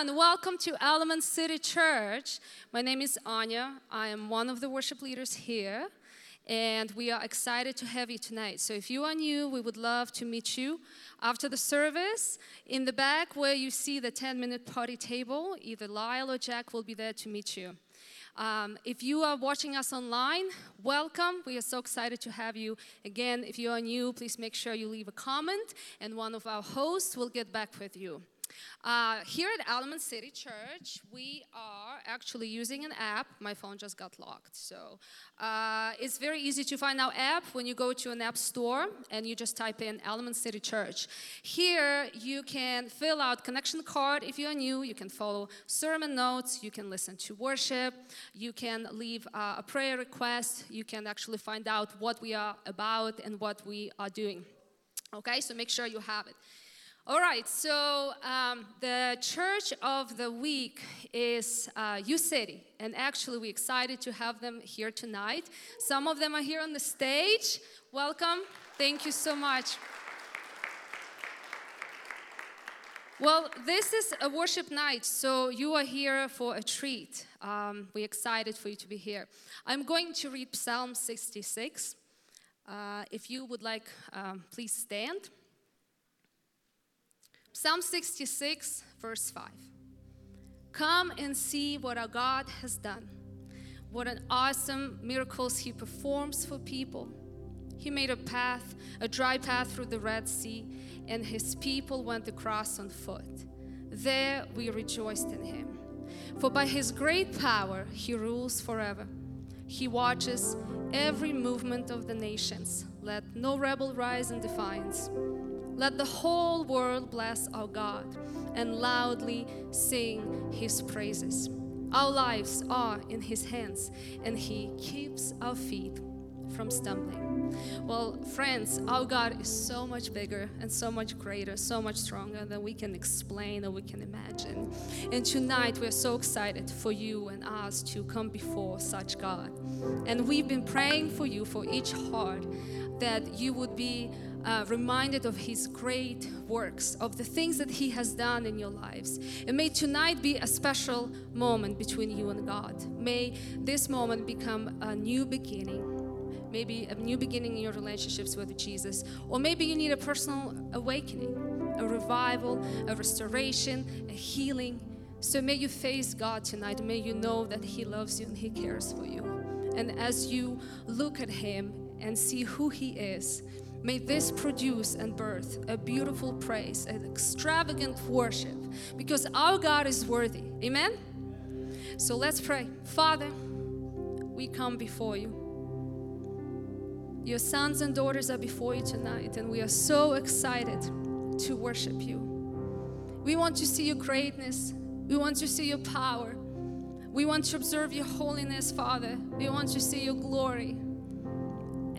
everyone. Welcome to Element City Church. My name is Anya. I am one of the worship leaders here, and we are excited to have you tonight. So, if you are new, we would love to meet you after the service. In the back, where you see the 10 minute party table, either Lyle or Jack will be there to meet you. Um, if you are watching us online, welcome. We are so excited to have you. Again, if you are new, please make sure you leave a comment, and one of our hosts will get back with you. Uh, here at Element City Church, we are actually using an app. My phone just got locked. So uh, it's very easy to find our app when you go to an app store and you just type in Element City Church. Here, you can fill out connection card if you're new. You can follow sermon notes. You can listen to worship. You can leave uh, a prayer request. You can actually find out what we are about and what we are doing. Okay, so make sure you have it. All right, so um, the church of the week is uh, City, and actually, we're excited to have them here tonight. Some of them are here on the stage. Welcome. Thank you so much. Well, this is a worship night, so you are here for a treat. Um, we're excited for you to be here. I'm going to read Psalm 66. Uh, if you would like, um, please stand. Psalm 66, verse 5. Come and see what our God has done. What an awesome miracles he performs for people. He made a path, a dry path through the Red Sea, and his people went across on foot. There we rejoiced in him. For by his great power he rules forever. He watches every movement of the nations. Let no rebel rise in defiance. Let the whole world bless our God and loudly sing his praises. Our lives are in his hands, and he keeps our feet from stumbling. Well, friends, our God is so much bigger and so much greater, so much stronger than we can explain or we can imagine. And tonight we're so excited for you and us to come before such God. And we've been praying for you, for each heart, that you would be uh, reminded of His great works, of the things that He has done in your lives. And may tonight be a special moment between you and God. May this moment become a new beginning. Maybe a new beginning in your relationships with Jesus. Or maybe you need a personal awakening, a revival, a restoration, a healing. So may you face God tonight. May you know that He loves you and He cares for you. And as you look at Him and see who He is, May this produce and birth a beautiful praise, an extravagant worship, because our God is worthy. Amen? So let's pray. Father, we come before you. Your sons and daughters are before you tonight, and we are so excited to worship you. We want to see your greatness, we want to see your power, we want to observe your holiness, Father. We want to see your glory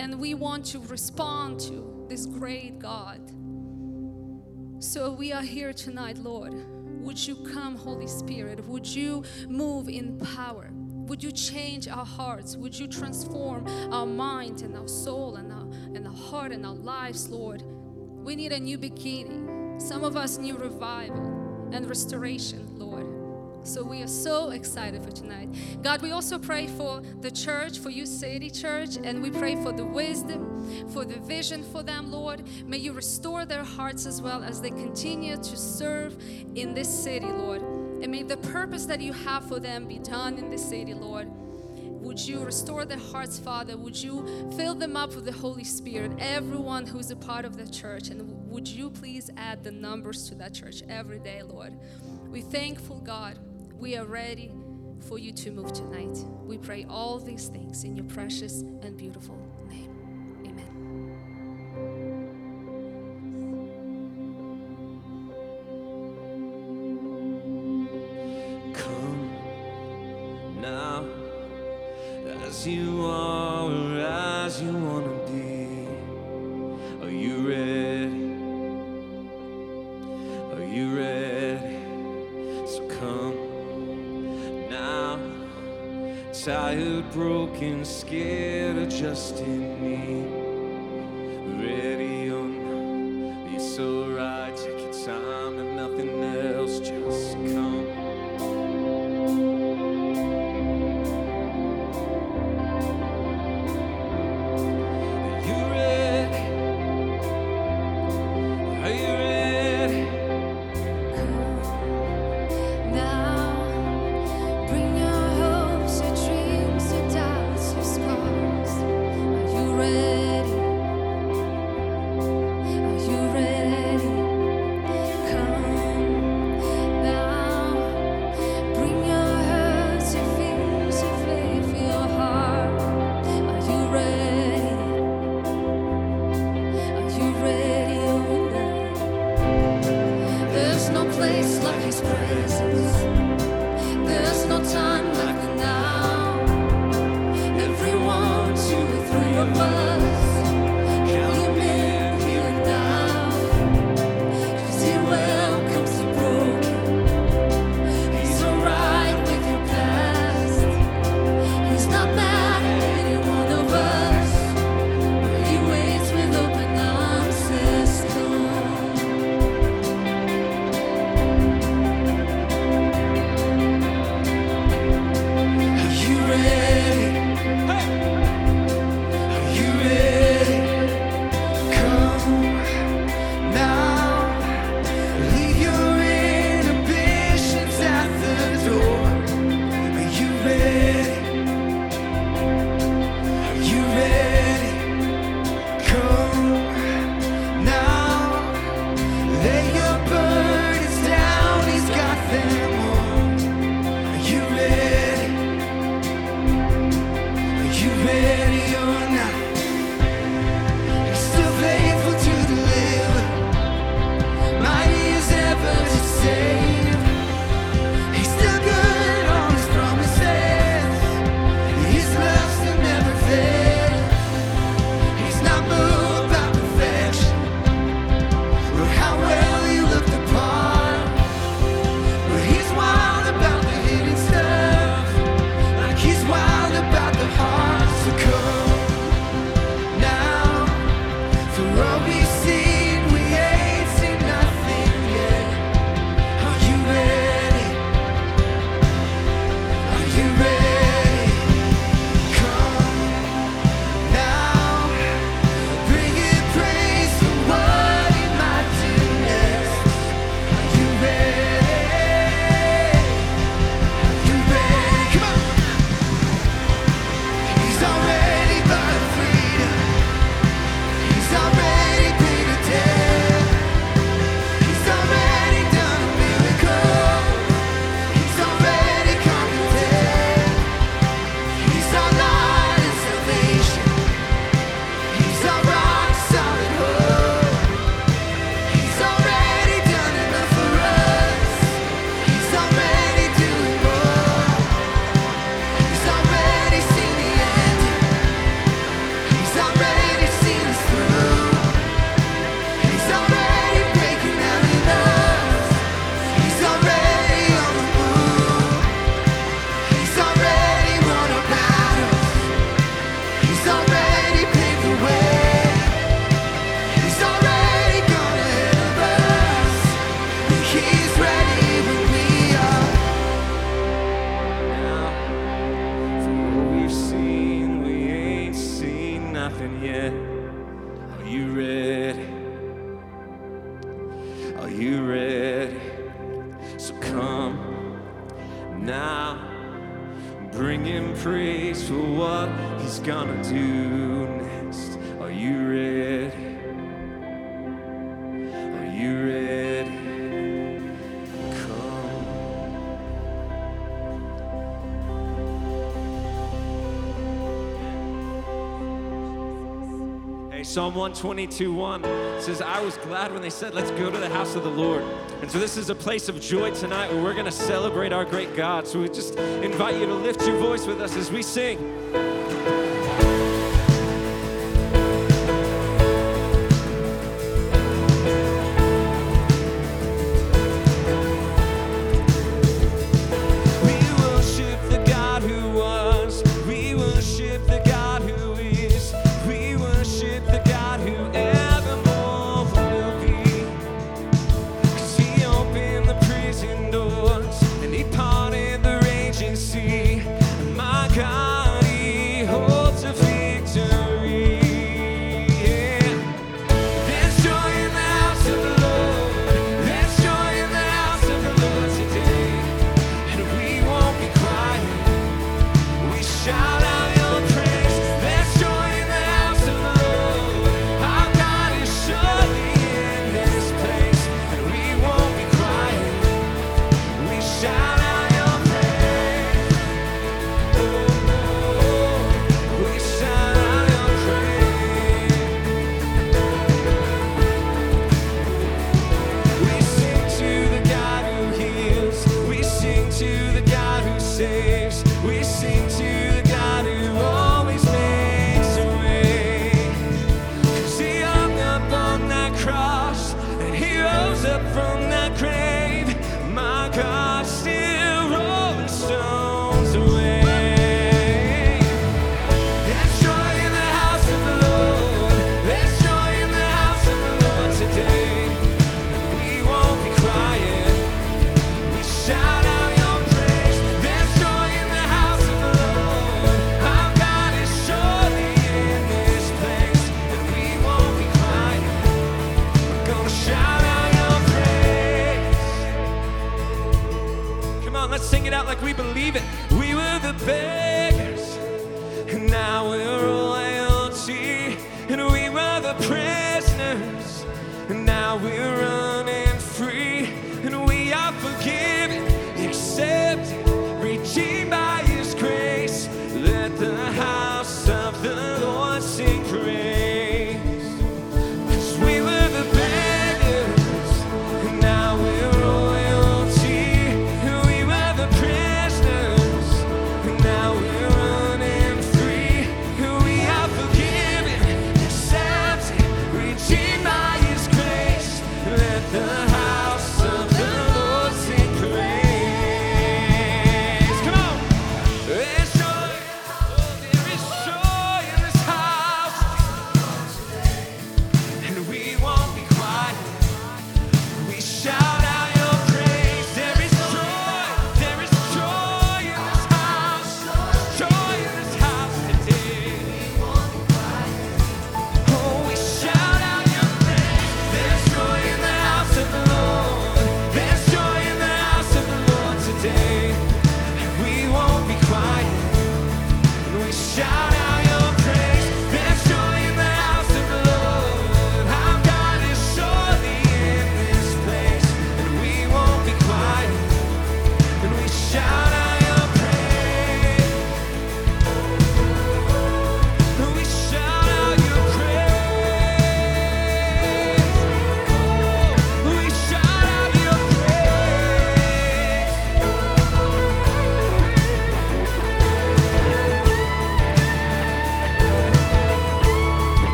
and we want to respond to this great God. So we are here tonight, Lord. Would you come, Holy Spirit? Would you move in power? Would you change our hearts? Would you transform our mind and our soul and our, and our heart and our lives, Lord? We need a new beginning. Some of us need revival and restoration, Lord. So we are so excited for tonight. God, we also pray for the church, for you, City Church, and we pray for the wisdom, for the vision for them, Lord. May you restore their hearts as well as they continue to serve in this city, Lord. And may the purpose that you have for them be done in this city, Lord. Would you restore their hearts, Father? Would you fill them up with the Holy Spirit, everyone who's a part of the church? And would you please add the numbers to that church every day, Lord? We thankful, God we are ready for you to move tonight. We pray all these things in your precious and beautiful name. Amen. Come now, as you are, as you want Tired, broken, scared of just in me. Psalm 122 1 says, I was glad when they said, Let's go to the house of the Lord. And so this is a place of joy tonight where we're going to celebrate our great God. So we just invite you to lift your voice with us as we sing.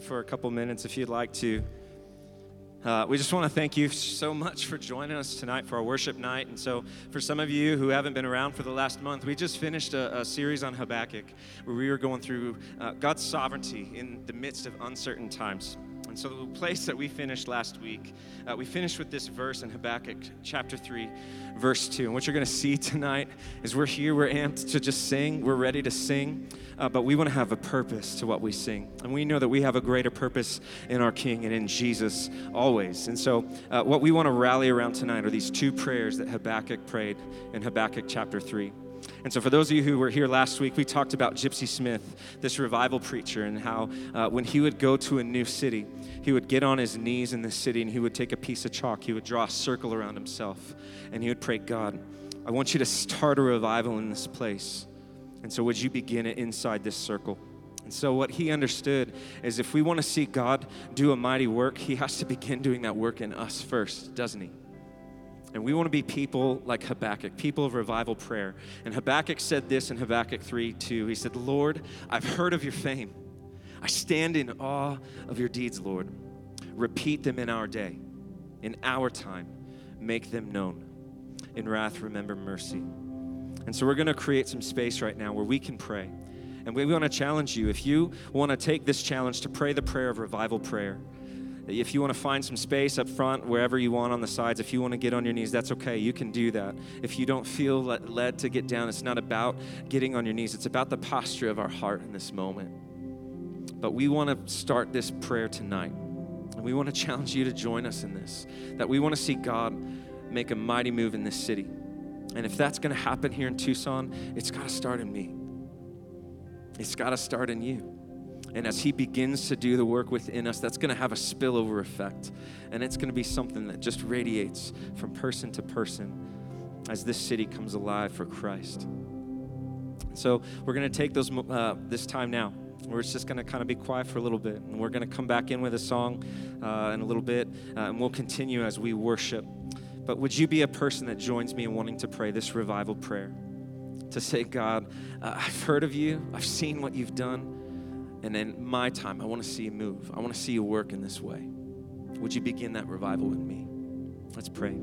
For a couple minutes if you'd like to. Uh, we just want to thank you so much for joining us tonight for our worship night. And so, for some of you who haven't been around for the last month, we just finished a, a series on Habakkuk where we were going through uh, God's sovereignty in the midst of uncertain times. And so, the place that we finished last week, uh, we finished with this verse in Habakkuk chapter 3, verse 2. And what you're going to see tonight is we're here, we're amped to just sing, we're ready to sing, uh, but we want to have a purpose to what we sing. And we know that we have a greater purpose in our King and in Jesus always. And so, uh, what we want to rally around tonight are these two prayers that Habakkuk prayed in Habakkuk chapter 3. And so, for those of you who were here last week, we talked about Gypsy Smith, this revival preacher, and how uh, when he would go to a new city, he would get on his knees in the city and he would take a piece of chalk, he would draw a circle around himself, and he would pray, God, I want you to start a revival in this place. And so, would you begin it inside this circle? And so, what he understood is if we want to see God do a mighty work, he has to begin doing that work in us first, doesn't he? And we want to be people like Habakkuk, people of revival prayer. And Habakkuk said this in Habakkuk 3 2. He said, Lord, I've heard of your fame. I stand in awe of your deeds, Lord. Repeat them in our day, in our time. Make them known. In wrath, remember mercy. And so we're going to create some space right now where we can pray. And we want to challenge you. If you want to take this challenge to pray the prayer of revival prayer, if you want to find some space up front, wherever you want on the sides, if you want to get on your knees, that's okay. You can do that. If you don't feel led to get down, it's not about getting on your knees, it's about the posture of our heart in this moment. But we want to start this prayer tonight. And we want to challenge you to join us in this. That we want to see God make a mighty move in this city. And if that's going to happen here in Tucson, it's got to start in me. It's got to start in you. And as He begins to do the work within us, that's going to have a spillover effect. And it's going to be something that just radiates from person to person as this city comes alive for Christ. So we're going to take those uh, this time now. We're just going to kind of be quiet for a little bit, and we're going to come back in with a song uh, in a little bit, uh, and we'll continue as we worship. But would you be a person that joins me in wanting to pray this revival prayer? To say, God, uh, I've heard of you, I've seen what you've done. And in my time, I want to see you move. I want to see you work in this way. Would you begin that revival with me? Let's pray.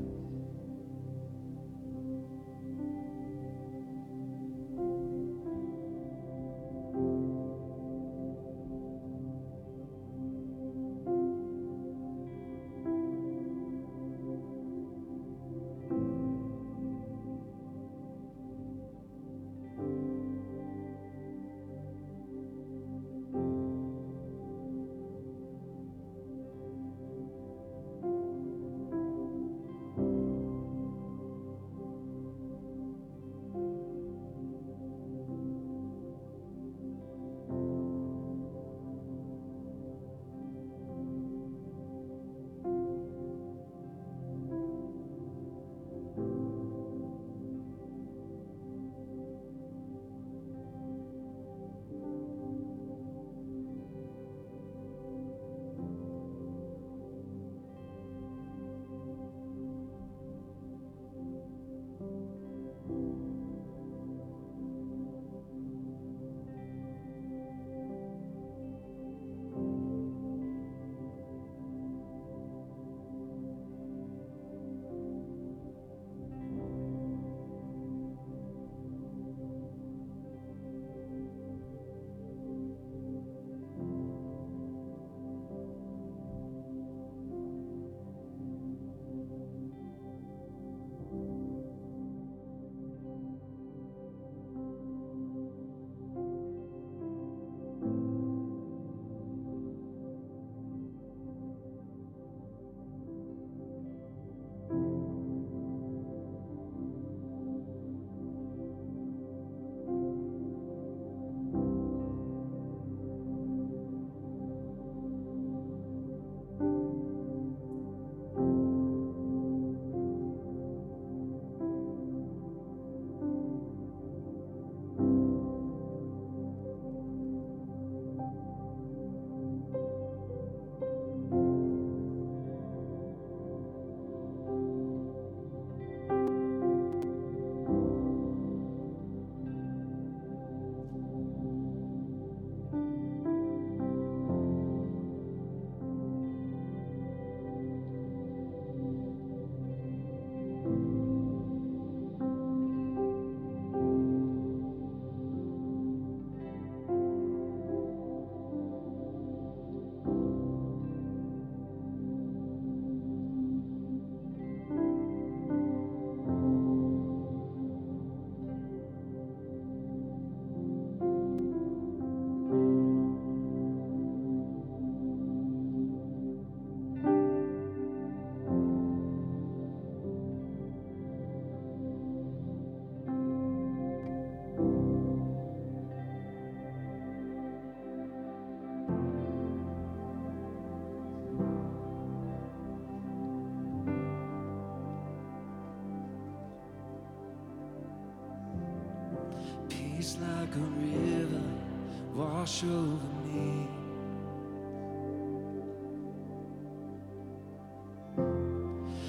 wash over me.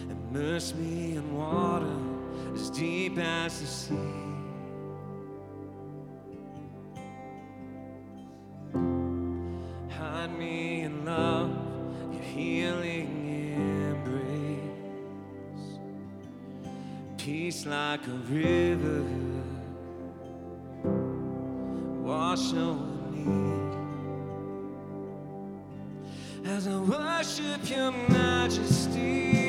Immerse me in water as deep as the sea. Hide me in love, your healing embrace. Peace like a river wash over. I worship your majesty.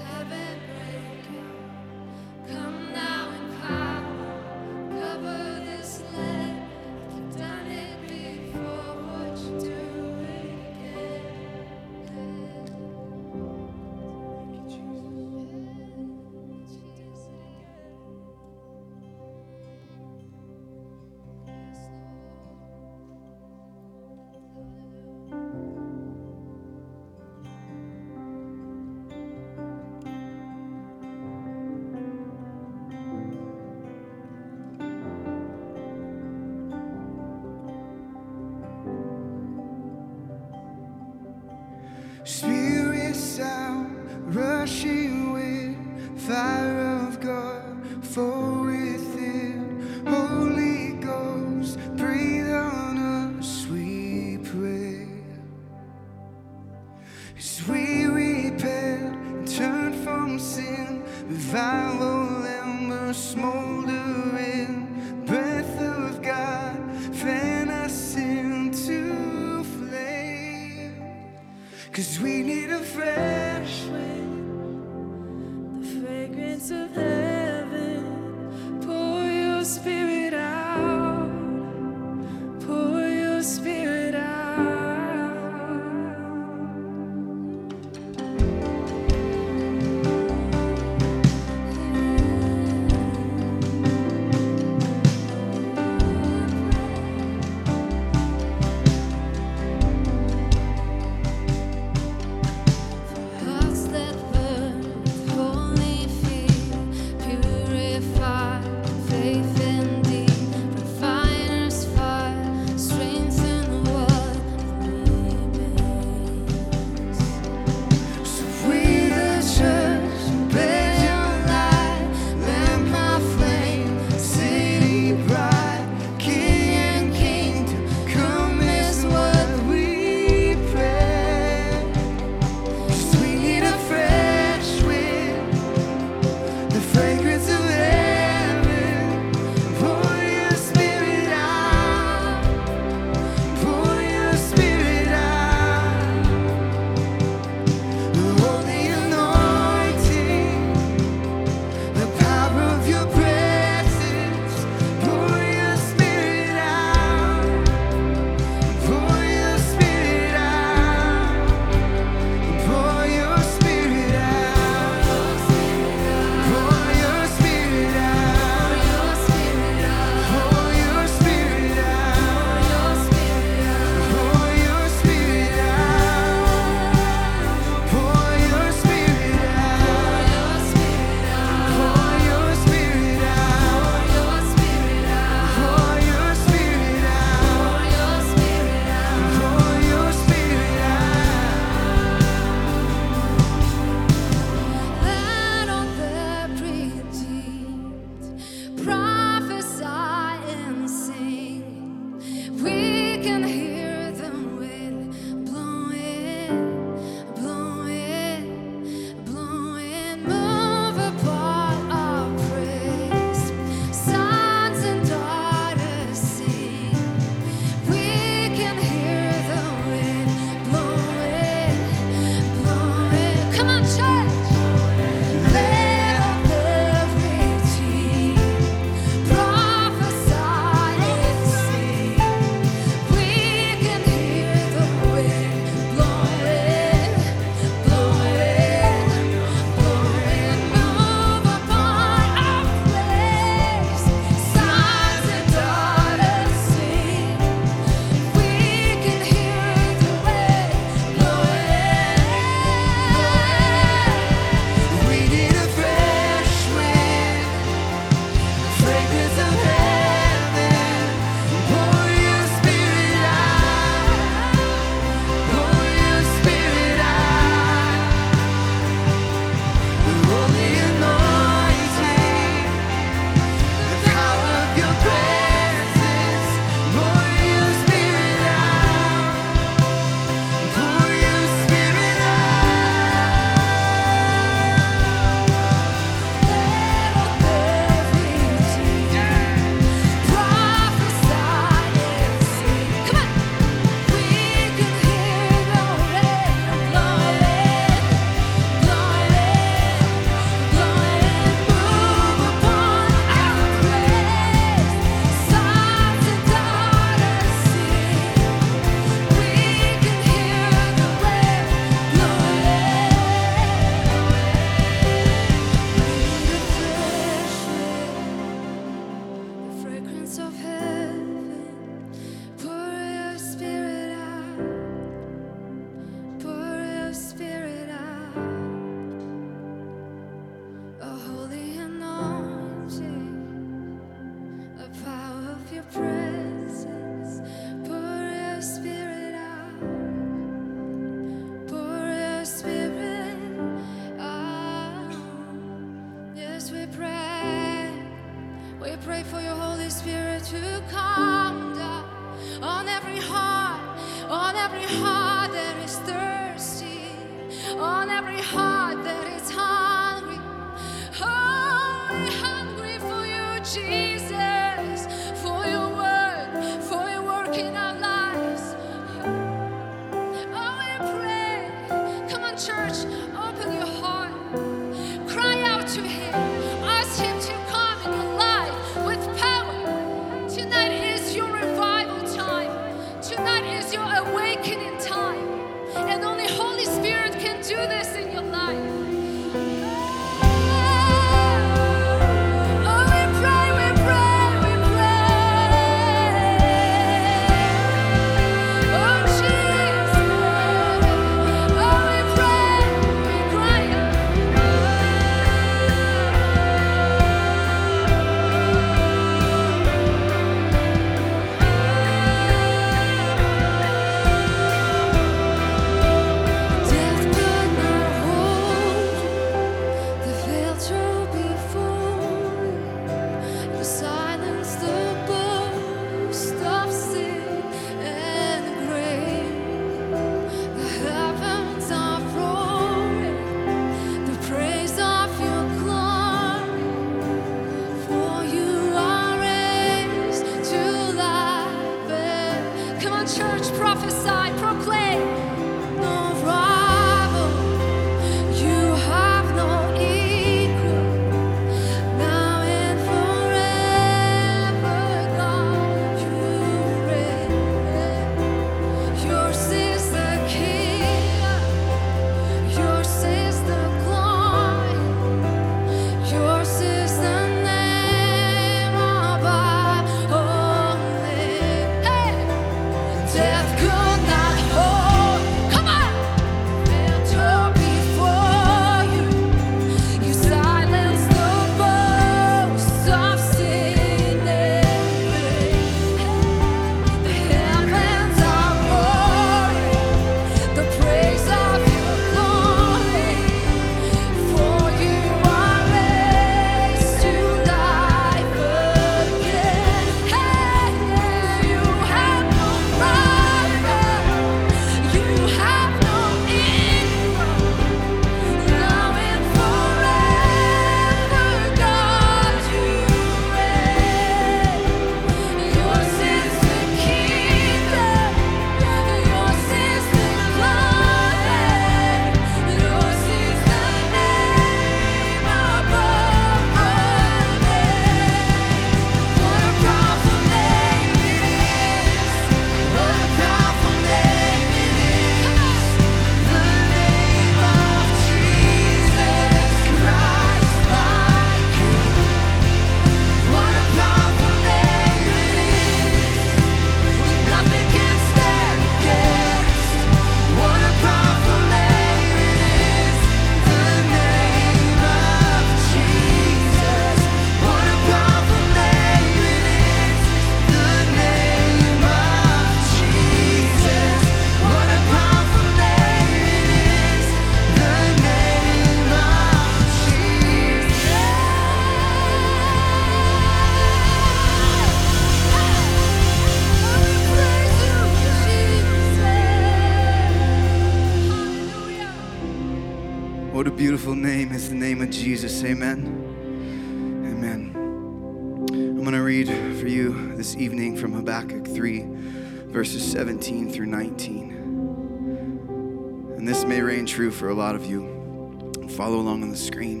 for a lot of you. Follow along on the screen.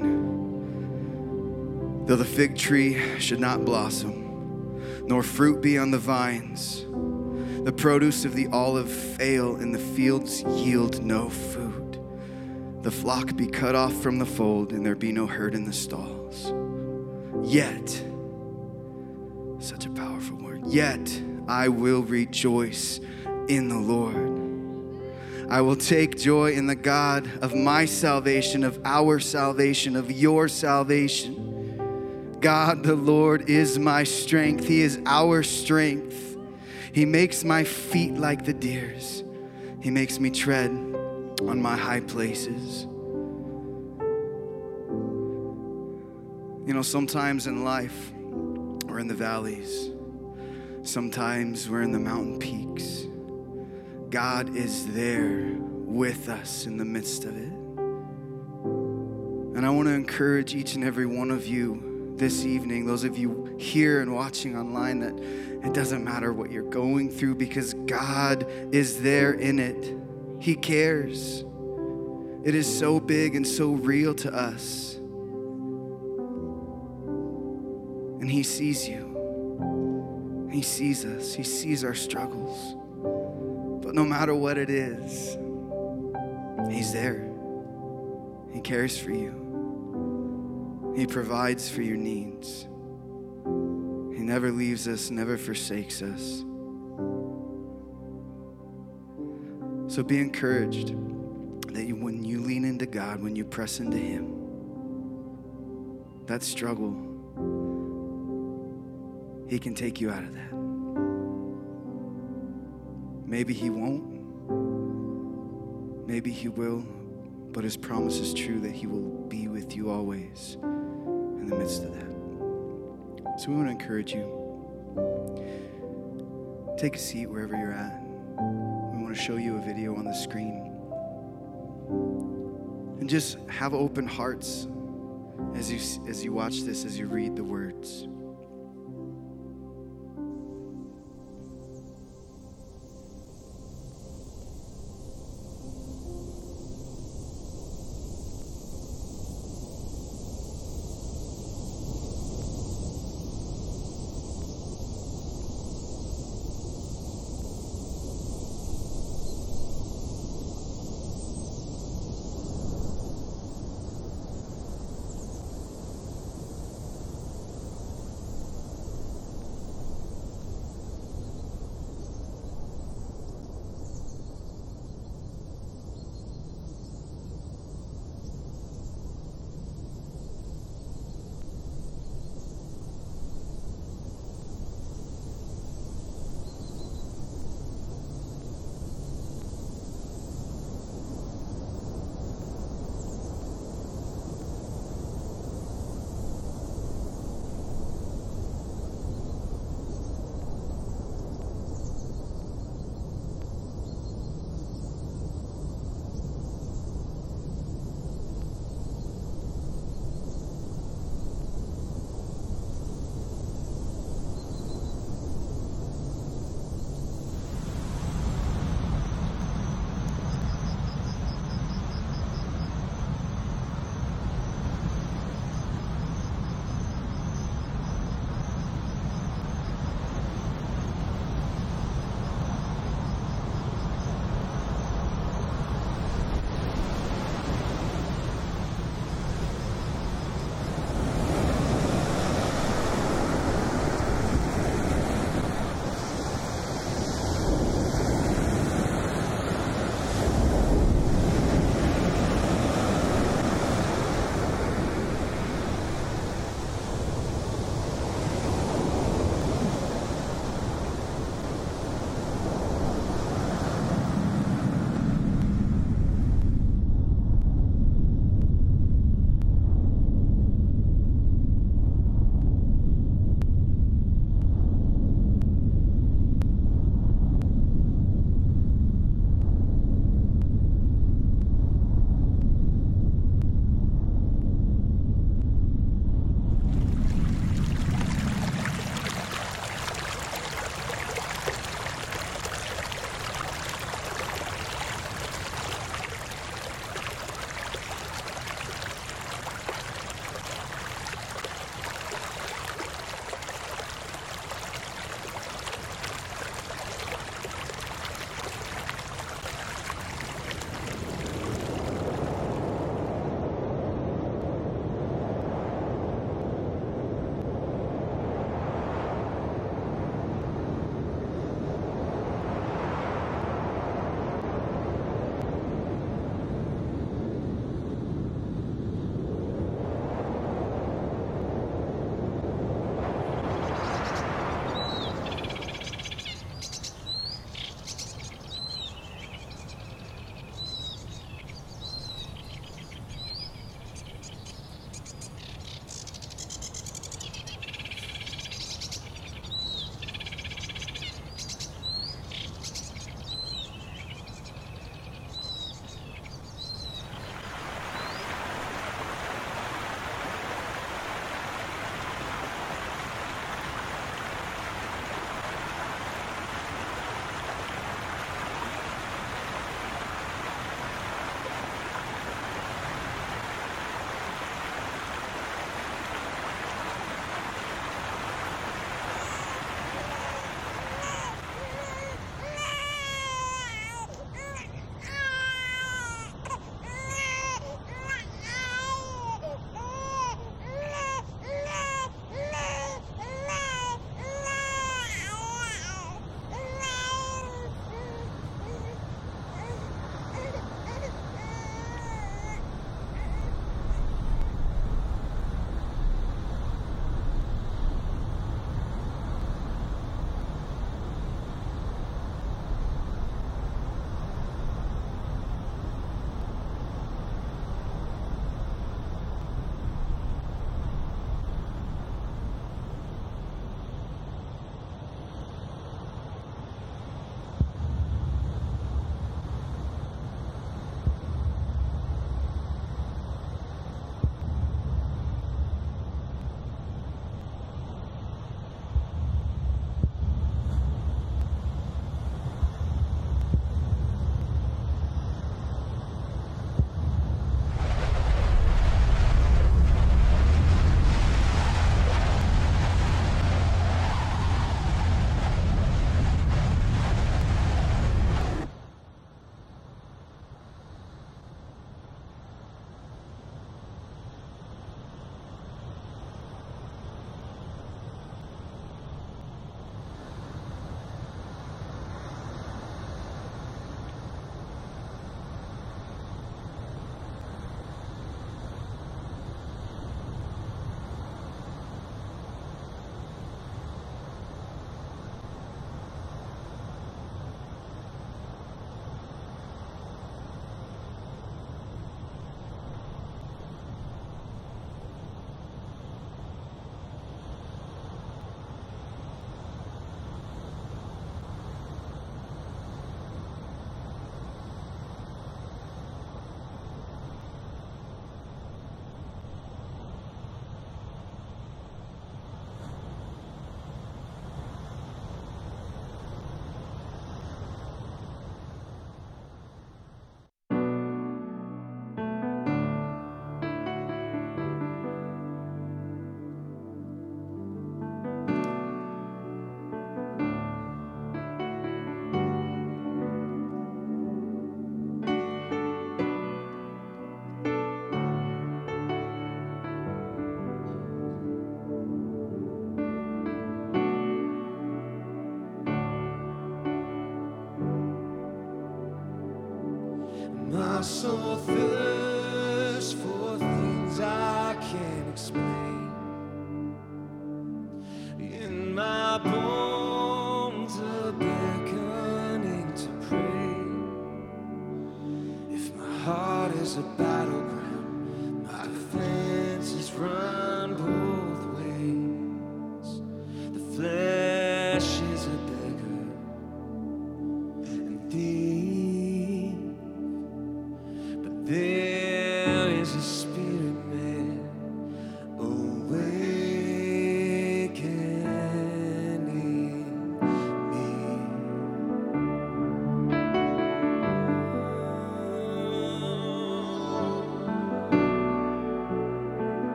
Though the fig tree should not blossom, nor fruit be on the vines, the produce of the olive fail, and the fields yield no food. The flock be cut off from the fold, and there be no herd in the stalls. Yet, such a powerful word, yet I will rejoice in the Lord. I will take joy in the God of my salvation, of our salvation, of your salvation. God the Lord is my strength. He is our strength. He makes my feet like the deer's. He makes me tread on my high places. You know, sometimes in life, we're in the valleys. Sometimes we're in the mountain peaks. God is there with us in the midst of it. And I want to encourage each and every one of you this evening, those of you here and watching online, that it doesn't matter what you're going through because God is there in it. He cares. It is so big and so real to us. And He sees you, He sees us, He sees our struggles. No matter what it is, He's there. He cares for you. He provides for your needs. He never leaves us, never forsakes us. So be encouraged that you, when you lean into God, when you press into Him, that struggle, He can take you out of that. Maybe He won't. Maybe He will, but His promise is true that He will be with you always in the midst of that. So we want to encourage you. Take a seat wherever you're at. We want to show you a video on the screen. And just have open hearts as you as you watch this, as you read the words.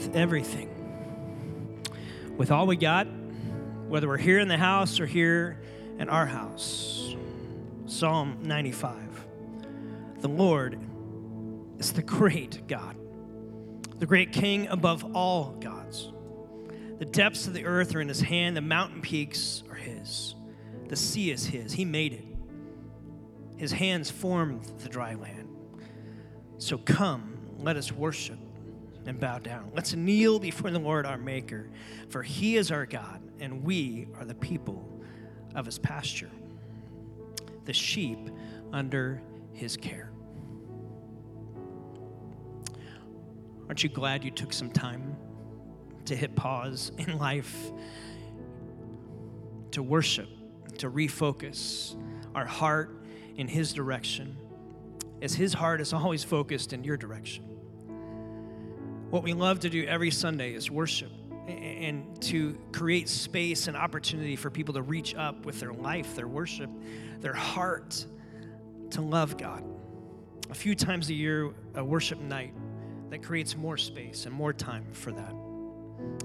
With everything, with all we got, whether we're here in the house or here in our house. Psalm 95. The Lord is the great God, the great King above all gods. The depths of the earth are in his hand, the mountain peaks are his. The sea is his, he made it. His hands formed the dry land. So come, let us worship and bow down. Let's kneel before the Lord our Maker, for he is our God, and we are the people of his pasture, the sheep under his care. Aren't you glad you took some time to hit pause in life, to worship, to refocus our heart in his direction, as his heart is always focused in your direction? What we love to do every Sunday is worship and to create space and opportunity for people to reach up with their life, their worship, their heart to love God. A few times a year, a worship night that creates more space and more time for that.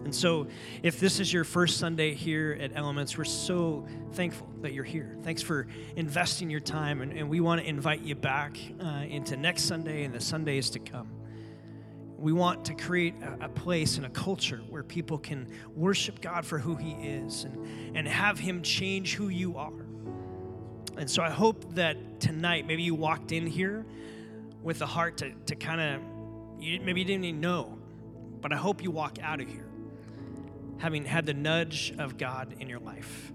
And so, if this is your first Sunday here at Elements, we're so thankful that you're here. Thanks for investing your time, and, and we want to invite you back uh, into next Sunday and the Sundays to come. We want to create a, a, place and a culture where people can worship God for who He is and, and have Him change who you are. And so I hope that tonight, maybe you walked in here with a heart to, to kind of, maybe you didn't even know, but I hope you walk out of here having had the nudge of God in your life.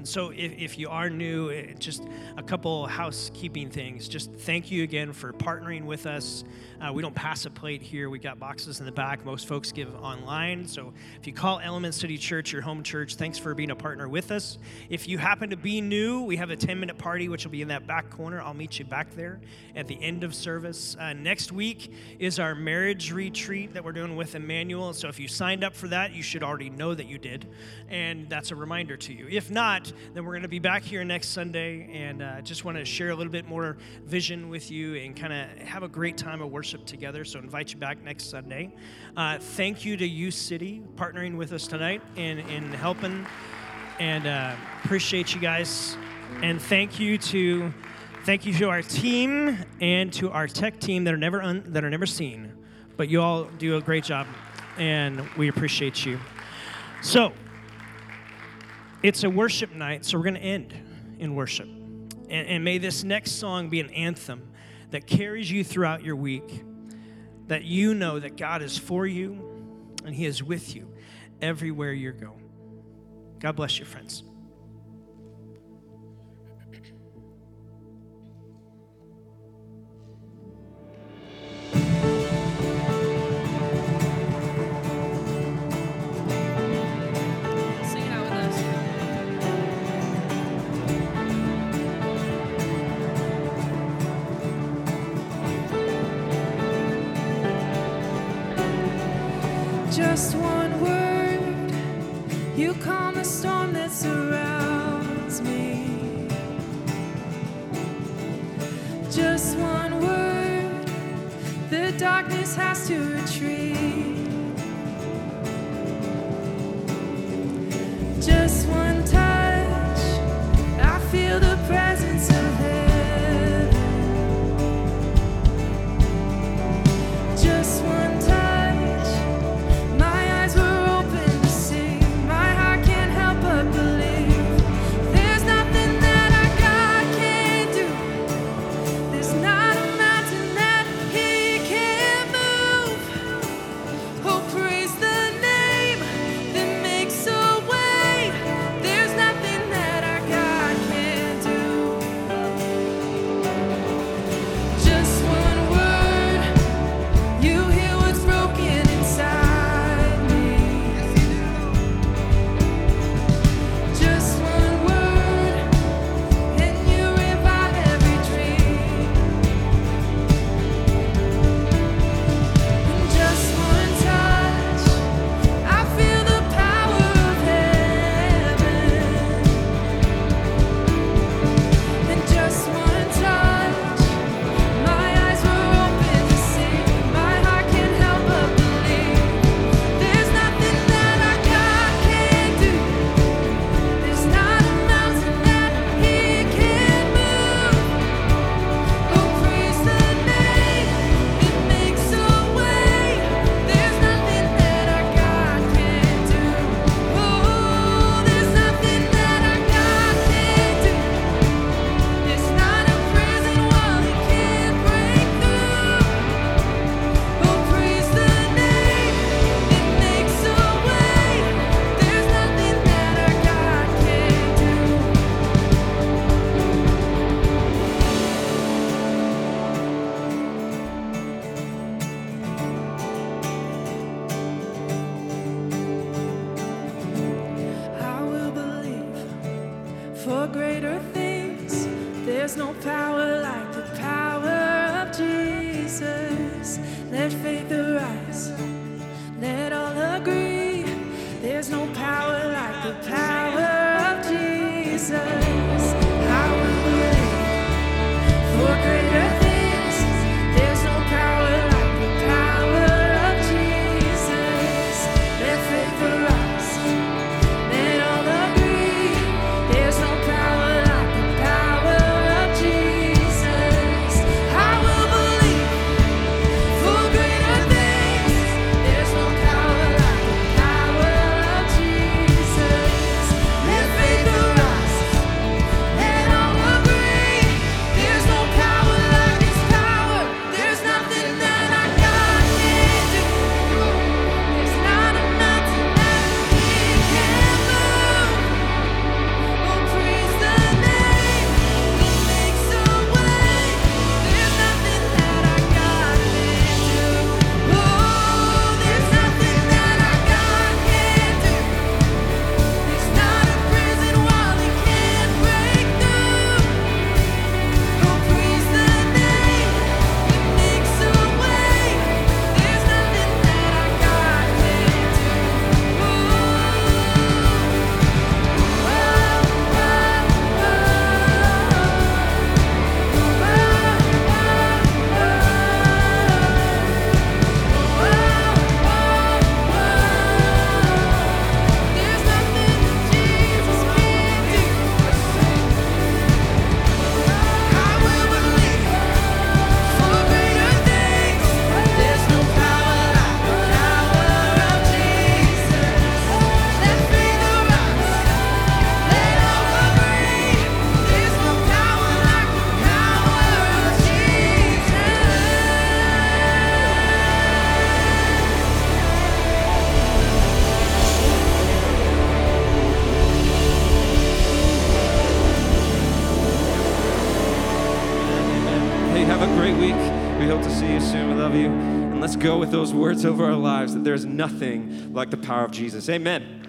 And so, if, if you are new, eh, just a couple housekeeping things. Just thank you again for partnering with us. Uh, we don't pass a plate here. We got boxes in the back. Most folks give online. So, if you call Element City Church your home church, thanks for being a partner with us. If you happen to be new, we have a 10 minute party, which will be in that back corner. I'll meet you back there at the end of service. Uh, next week is our marriage retreat that we're doing with Emmanuel. So, if you signed up for that, you should already know that you did. And that's a reminder to you. If not, then we're going to be back here next Sunday and uh, just want to share a little bit more vision with you and kind of have a great time of worship together. So invite you back next Sunday. Uh, thank you to U City partnering with us tonight and in helping, and uh, appreciate you guys. And thank you to thank you to our team and to our tech team that are never un, that are never seen, but you all do a great job, and we appreciate you. So. It's a worship night, so we're going to end in worship. And, and, may this next song be an anthem that carries you throughout your week, that you know that God is for you and He is with you everywhere you go. God bless you, friends. Has words over our lives that there's nothing like the power of Jesus. Amen.